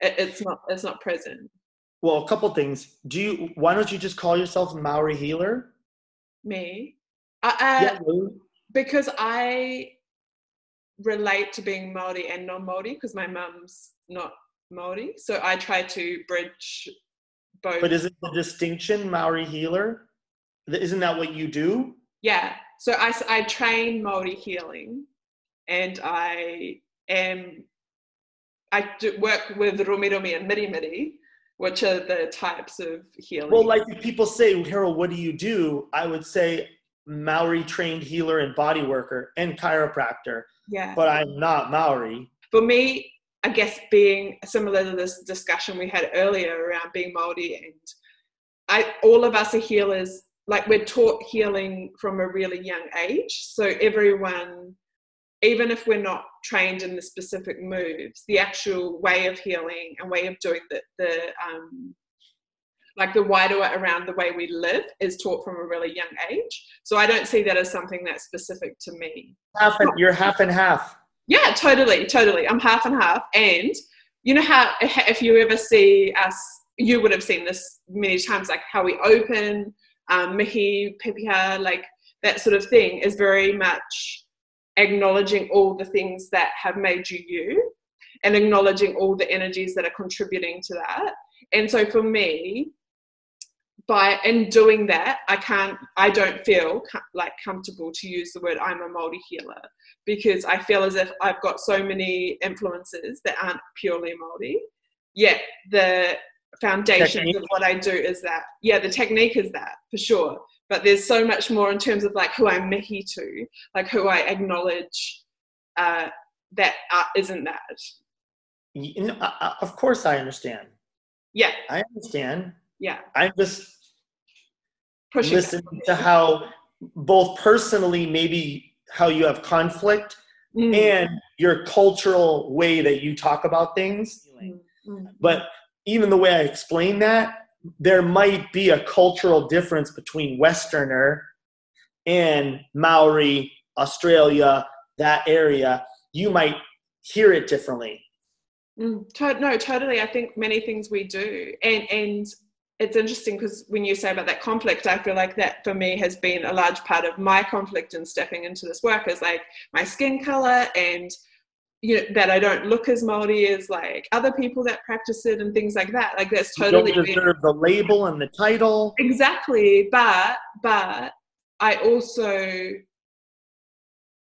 it, it's not it's not present Well, a couple things. Do you? Why don't you just call yourself Maori healer? me uh, uh, yeah. Because I relate to being Maori and non-Maori because my mum's not Maori, so I try to bridge both. But is it the distinction Maori healer? Isn't that what you do? yeah, so I, I train Maori healing, and I am I do work with Romi Romi and Miri Miri, which are the types of healing? Well, like if people say, Harold, what do you do? I would say Maori trained healer and body worker and chiropractor. yeah. But I'm not Maori. For me, I guess being similar to this discussion we had earlier around being Māori and I all of us are healers, like we're taught healing from a really young age. So everyone, even if we're not trained in the specific moves, the actual way of healing and way of doing the the um like the wider around the way we live is taught from a really young age. So I don't see that as something that's specific to me. Half and, you're half and half. Yeah, totally, totally. I'm half and half. And you know how if you ever see us, you would have seen this many times, like how we open, um, mihi, pepeha, like that sort of thing is very much acknowledging all the things that have made you you and acknowledging all the energies that are contributing to that. And so for me, by in doing that, I can't, I don't feel like comfortable to use the word I'm a Māori healer because I feel as if I've got so many influences that aren't purely Māori. Yet the foundation Technique. of what I do is that, yeah, the technique is that for sure. But there's so much more in terms of like who I'm mihi to, like who I acknowledge uh, that uh, isn't that. You know, I, I- of course, I understand. Yeah, I understand. Yeah. I'm just Pushing. listening to how both personally, maybe how you have conflict Mm, and your cultural way that you talk about things. mm, mm. But even the way I explain that, there might be a cultural difference between Westerner and Maori, Australia, that area. You might hear it differently. Mm, to- no, totally. I think many things we do, and and it's interesting because when you say about that conflict, I feel like that for me has been a large part of my conflict in stepping into this work is like my skin color and you know that I don't look as Maori as like other people that practice it and things like that. Like that's You totally don't been- deserve the label and the title. exactly. But but I also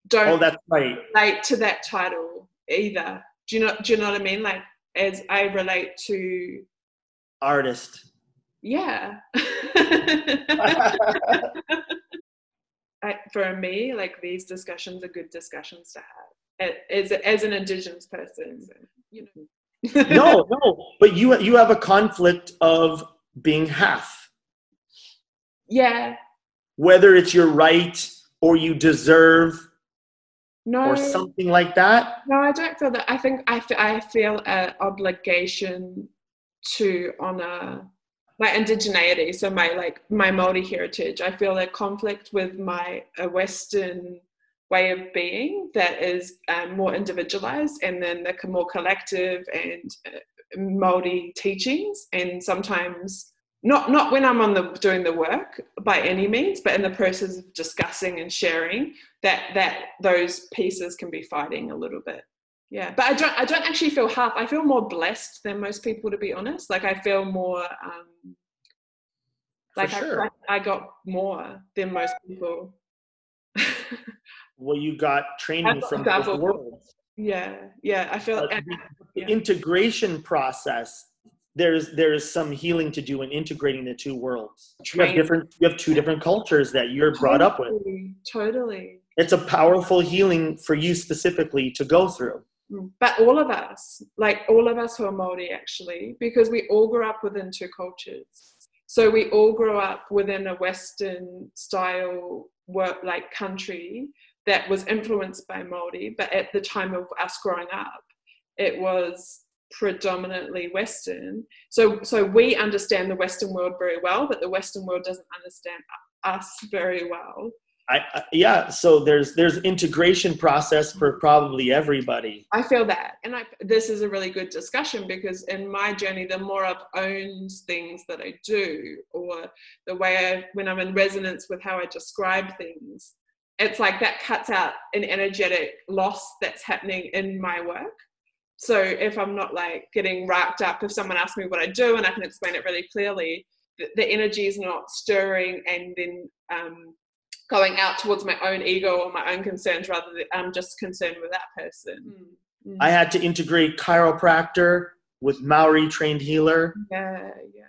don't Oh, that's right. relate to that title either. Do you know? Do you know what I mean? Like as I relate to Artist. Yeah. <laughs> <laughs> I, for me, like these discussions are good discussions to have as as an Indigenous person. You know. <laughs> no, no, but you you have a conflict of being half, Yeah. whether it's your right or you deserve No. or something like that. No, I don't feel that. I think I, I feel an obligation to honor my indigeneity, so my like my Maori heritage. I feel a conflict with my a Western way of being that is um, more individualized, and then the more collective and uh, Maori teachings, and sometimes. Not, not when I'm on the doing the work by any means, but in the process of discussing and sharing, that that those pieces can be fighting a little bit yeah but i don't i don't actually feel half i feel more blessed than most people to be honest like i feel more um like sure. I, I got more than most people Well, you got <laughs> training got from both worlds. yeah yeah i feel and- the yeah. integration process. There's there's some healing to do in integrating the two worlds. You have different you have two different cultures that you're brought up with. totally, totally It's a powerful healing for you specifically to go through. But all of us like all of us who are Māori actually because we all grew up within two cultures. So we all grew up within a western style work like country that was influenced by Māori. But at the time of us growing up it was predominantly western. So so we understand the western world very well but the western world doesn't understand us very well I, I yeah, so there's there's integration process for probably everybody. I feel that, and I, this is a really good discussion because in my journey, the more I've owned things that I do, or the way I, when I'm in resonance with how I describe things, it's like that cuts out an energetic loss that's happening in my work. So if I'm not like getting wrapped up, if someone asks me what I do and I can explain it really clearly, the, the energy is not stirring and then um, going out towards my own ego or my own concerns rather than I'm just concerned with that person. I had to integrate chiropractor with Maori trained healer. Yeah, yeah.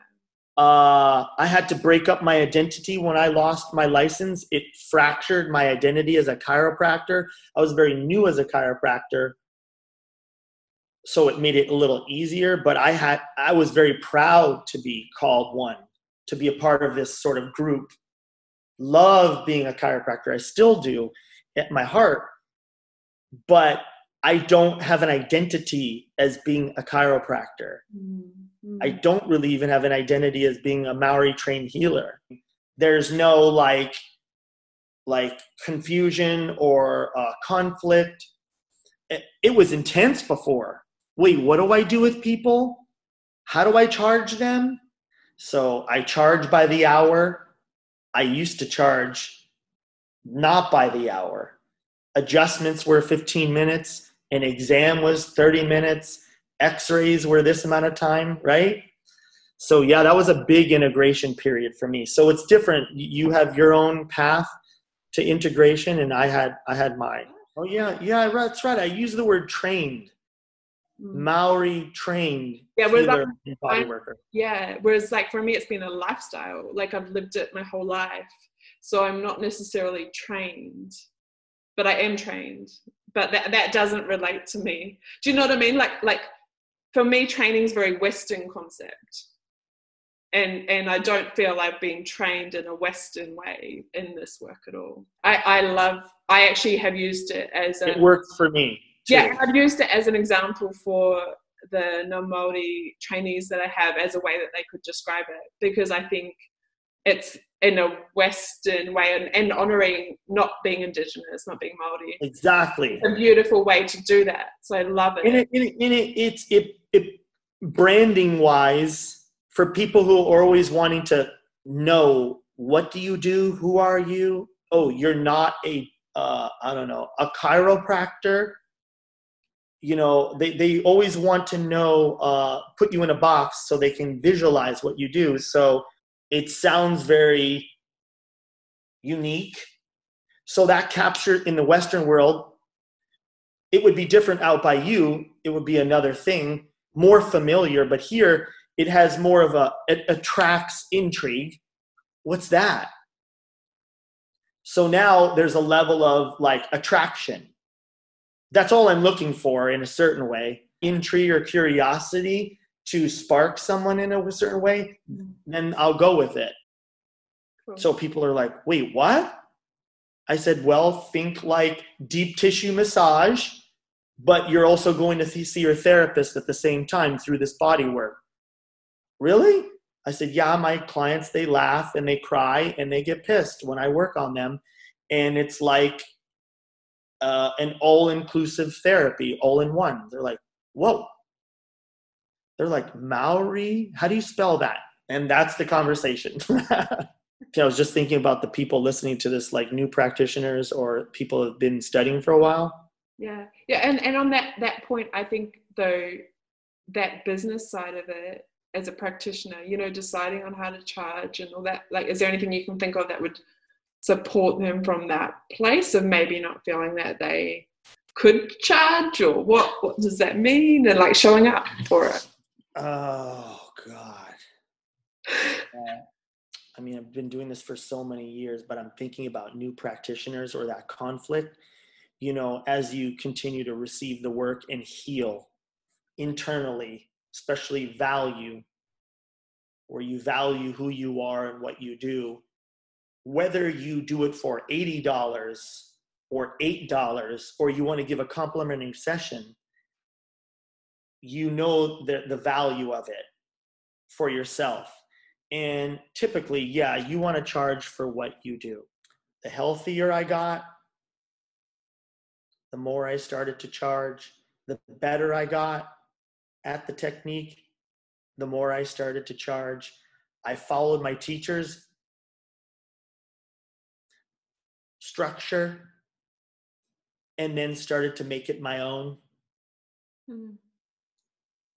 Uh, I had to break up my identity when I lost my license. It fractured my identity as a chiropractor. I was very new as a chiropractor, so it made it a little easier. But I had I was very proud to be called one, to be a part of this sort of group. Love being a chiropractor. I still do at my heart, but I don't have an identity as being a chiropractor. Mm-hmm. I don't really even have an identity as being a Maori trained healer. There's no like like confusion or uh, conflict. It, it was intense before. Wait, what do I do with people? How do I charge them? So I charge by the hour. I used to charge not by the hour. Adjustments were 15 minutes an exam was 30 minutes, x rays were this amount of time, right? So, yeah, that was a big integration period for me. So, it's different. You have your own path to integration, and I had I had mine. Oh, yeah, yeah, that's right. I use the word trained. Mm. Maori trained Yeah, whereas healer body worker. Yeah. Whereas, like, for me, it's been a lifestyle. Like, I've lived it my whole life. So I'm not necessarily trained, but I am trained. But that, that doesn't relate to me. Do you know what I mean? Like, like for me, training is very Western concept. And, and I don't feel I've been trained in a Western way in this work at all. I, I love, I actually have used it as a, It worked for me. too. yeah, I've used it as an example for the non Māori trainees that I have as a way that they could describe it because I think it's in a Western way and, and honouring not being Indigenous, not being Māori. Exactly. It's a beautiful way to do that. So I love it. in it, in it, in it it's it, it branding wise for people who are always wanting to know what do you do who are you oh you're not a uh, i don't know a chiropractor you know they, they always want to know uh, put you in a box so they can visualize what you do. So it sounds very unique. So that captured in the western world it would be different out by you. It would be another thing more familiar. But here it has more of a it attracts intrigue. What's that? So now there's a level of like attraction that's all i'm looking for in a certain way intrigue or curiosity to spark someone in a certain way then i'll go with it Cool. so people are like, wait, what? I said, well, think like deep tissue massage, but you're also going to see your therapist at the same time through this body work. Really? I said, yeah, my clients, they laugh and they cry and they get pissed when I work on them. And it's like uh, an all inclusive therapy, all in one. They're like, whoa. They're like, Maori? How do you spell that? And that's the conversation. <laughs> I was just thinking about the people listening to this, like new practitioners or people who have been studying for a while. Yeah, yeah, and and on that that point, I think though that business side of it as a practitioner, you know, deciding on how to charge and all that. Like, is there anything you can think of that would support them from that place of maybe not feeling that they could charge, or what what does that mean, and like showing up for it? Oh God. I mean, I've been doing this for so many years, but I'm thinking about new practitioners or that conflict. You know, as you continue to receive the work and heal internally, especially value, where you value who you are and what you do, whether you do it for $80 or $8 or you want to give a complimentary session, you know the, the value of it for yourself. And typically, yeah, you want to charge for what you do. The healthier I got, the more I started to charge. The better I got at the technique, the more I started to charge. I followed my teacher's structure and then started to make it my own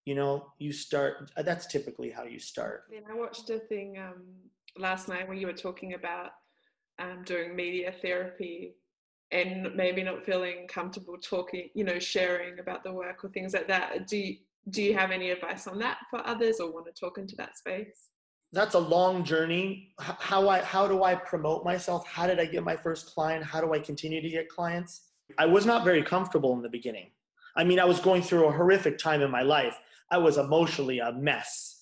you know you start uh, that's typically how you start Then I watched a thing um, last night where you were talking about um, doing media therapy and maybe not feeling comfortable talking, you know, sharing about the work or things like that. Do you, do you have any advice on that for others or want to talk into that space? That's a long journey. How I how do I promote myself? How did I get my first client? How do I continue to get clients? I was not very comfortable in the beginning. I mean, I was going through a horrific time in my life. I was emotionally a mess.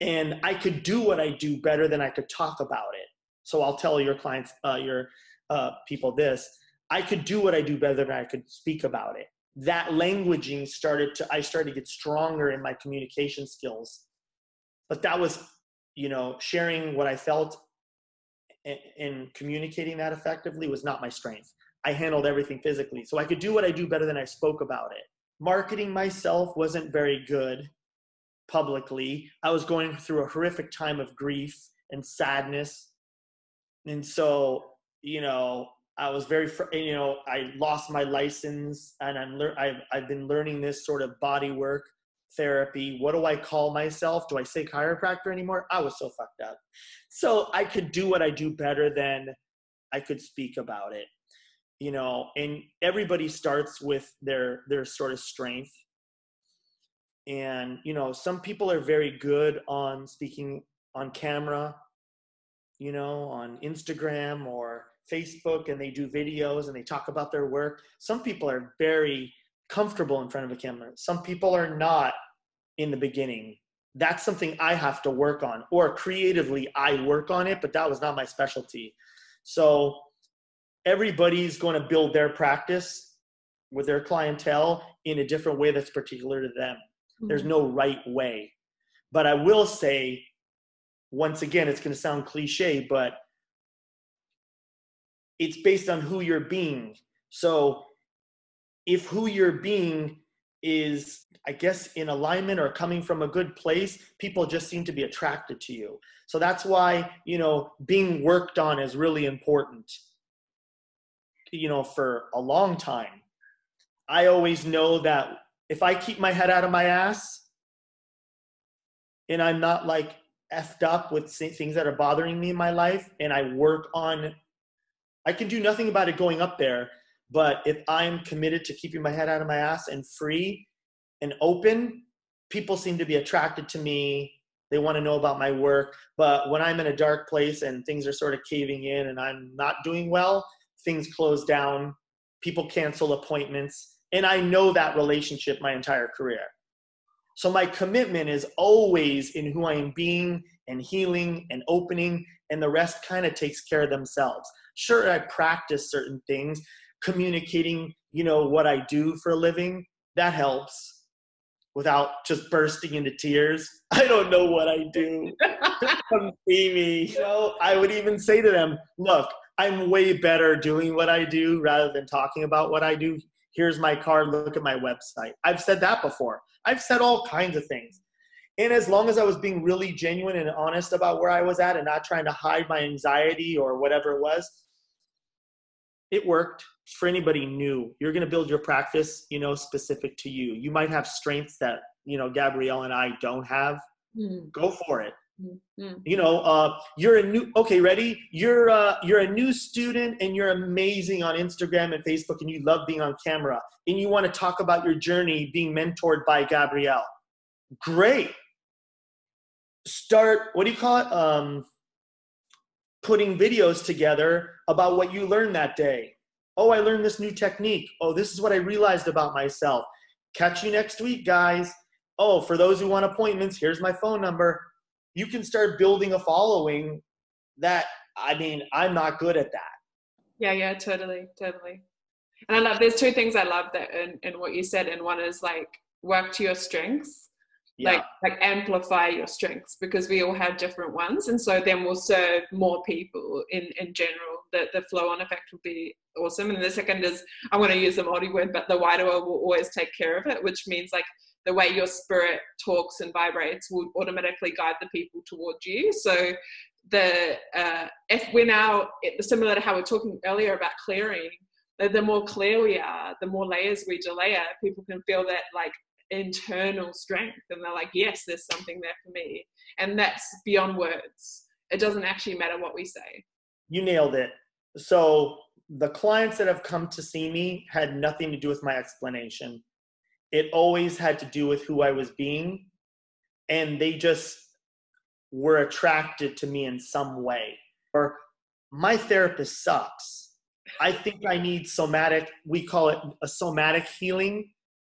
And I could do what I do better than I could talk about it. So I'll tell your clients, uh, your uh, people this I could do what I do better than I could speak about it that languaging started to i started to get stronger in my communication skills but that was you know sharing what i felt and, communicating that effectively was not my strength. I handled everything physically so i could do what i do better than i spoke about it. Marketing myself wasn't very good publicly. I was going through a horrific time of grief and sadness. And so you know I was very, you know, I lost my license and I'm, I've, I've been learning this sort of body work therapy. What do I call myself? Do I say chiropractor anymore? I was so fucked up. So I could do what I do better than I could speak about it, you know, and everybody starts with their, their sort of strength. And, you know, some people are very good on speaking on camera, you know, on Instagram or Facebook and they do videos and they talk about their work. Some people are very comfortable in front of a camera. Some people are not in the beginning. That's something I have to work on, or creatively, I work on it, but that was not my specialty. So everybody's going to build their practice with their clientele in a different way that's particular to them. Mm-hmm. There's no right way. But I will say, once again, it's going to sound cliche, but it's based on who you're being. So if who you're being is, I guess, in alignment or coming from a good place, people just seem to be attracted to you. So that's why, you know, being worked on is really important, you know, for a long time. I always know that if I keep my head out of my ass and I'm not like effed up with things that are bothering me in my life and I work on I can do nothing about it going up there, but if I'm committed to keeping my head out of my ass and free and open, people seem to be attracted to me. They want to know about my work. But when I'm in a dark place and things are sort of caving in and I'm not doing well, things close down, people cancel appointments. And I know that relationship my entire career. So my commitment is always in who I am being and healing and opening, and the rest kind of takes care of themselves sure i practice certain things communicating you know what i do for a living that helps without just bursting into tears. <laughs> I don't know what i do. Come see me. Know i would even say to them look i'm way better doing what i do rather than talking about what i do. Here's my card. Look at my website. I've said that before. I've said all kinds of things. And as long as I was being really genuine and honest about where I was at and not trying to hide my anxiety or whatever it was, it worked for anybody new you're going to build your practice you know specific to you. You might have strengths that you know gabrielle and i don't have. Mm. go for it. Mm-hmm. you know uh, you're a new okay ready? You're uh, you're a new student and you're amazing on instagram and facebook and you love being on camera and you want to talk about your journey being mentored by gabrielle. Great. Start what do you call it? Um, putting videos together about what you learned that day. Oh, I learned this new technique. Oh, this is what I realized about myself. Catch you next week, guys. Oh, for those who want appointments, here's my phone number. You can start building a following that, I mean, I'm not good at that. Yeah, yeah, totally, totally. And I love, there's two things I love that in, in what you said. And one is like work to your strengths yeah. like like amplify your strengths because we all have different ones and so then we'll serve more people in in general the, the flow on effect will be awesome. And the second is i want to use the multi word but the Wairua will always take care of it which means like the way your spirit talks and vibrates will automatically guide the people towards you. So the uh, if we're now similar to how we are talking earlier about clearing the, the more clear we are the more layers we delay people can feel that like internal strength. And they're like yes there's something there for me. And that's beyond words. It doesn't actually matter what we say you nailed it so the clients that have come to see me had nothing to do with my explanation it always had to do with who I was being. And they just were attracted to me in some way. Or my therapist sucks. I think I need somatic, we call it a somatic healing.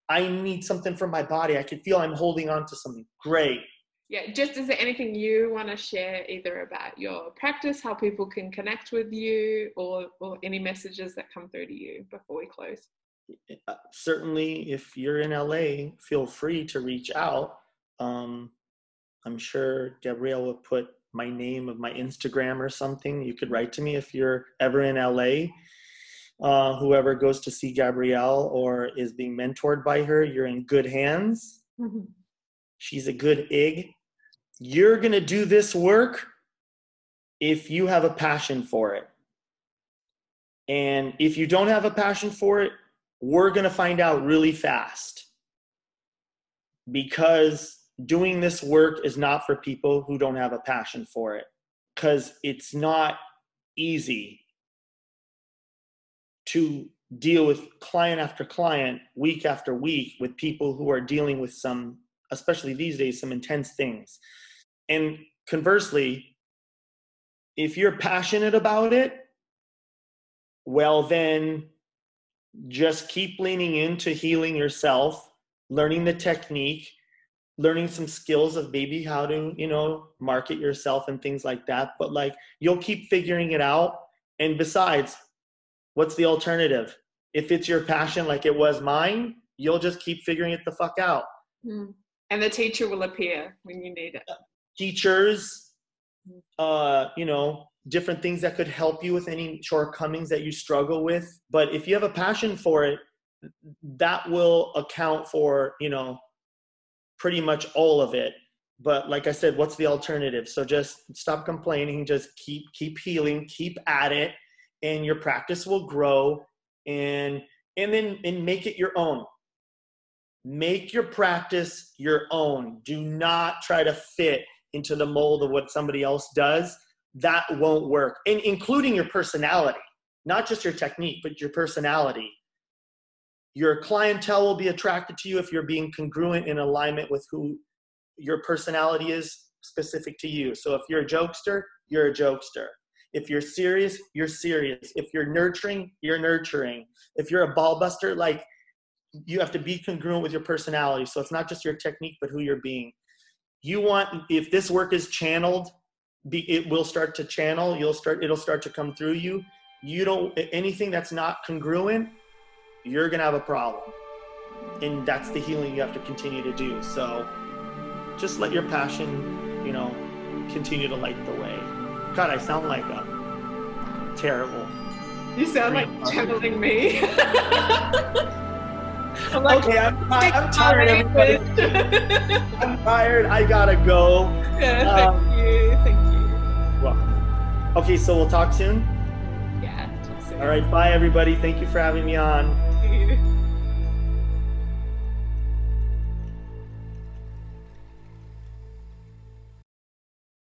I need something from my body. I can feel I'm holding on to something. Great. Yeah, just is there anything you want to share either about your practice, how people can connect with you, or, or any messages that come through to you before we close? Uh, certainly, if you're in LA, feel free to reach out. Um, I'm sure Gabrielle would put my name of my Instagram or something. You could write to me if you're ever in LA. Uh, whoever goes to see Gabrielle or is being mentored by her, you're in good hands. Mm-hmm. She's a good egg. You're going to do this work if you have a passion for it. And if you don't have a passion for it, we're going to find out really fast. Because doing this work is not for people who don't have a passion for it. Because it's not easy to deal with client after client, week after week, with people who are dealing with some, especially these days, some intense things. And conversely, if you're passionate about it, well, then just keep leaning into healing yourself, learning the technique, learning some skills of maybe how to, you know, market yourself and things like that. But like, you'll keep figuring it out. And besides, What's the alternative? If it's your passion like it was mine, you'll just keep figuring it the fuck out. Mm. And the teacher will appear when you need it. Teachers, uh, you know, different things that could help you with any shortcomings that you struggle with. But if you have a passion for it, that will account for, you know, pretty much all of it. But like I said, what's the alternative? So just stop complaining, just keep keep healing, keep at it and your practice will grow and and then and make it your own make your practice your own do not try to fit into the mold of what somebody else does that won't work and including your personality not just your technique but your personality your clientele will be attracted to you if you're being congruent in alignment with who your personality is specific to you so if you're a jokester you're a jokester if you're serious, you're serious. If you're nurturing, you're nurturing. If you're a ball buster, like you have to be congruent with your personality. So it's not just your technique, but who you're being. You want, if this work is channeled, be, it will start to channel. You'll start, it'll start to come through you. You don't, anything that's not congruent, you're going to have a problem. And that's the healing you have to continue to do. So just let your passion, you know, continue to light the way. God, I sound like a terrible. You sound like channeling me. <laughs> I'm like, okay, I'm, I'm tired, everybody. <laughs> I'm tired. I gotta go. Yeah, thank um, you. Thank you. Welcome. Okay, so we'll talk soon. Yeah, talk soon. All right, bye, everybody. Thank you for having me on.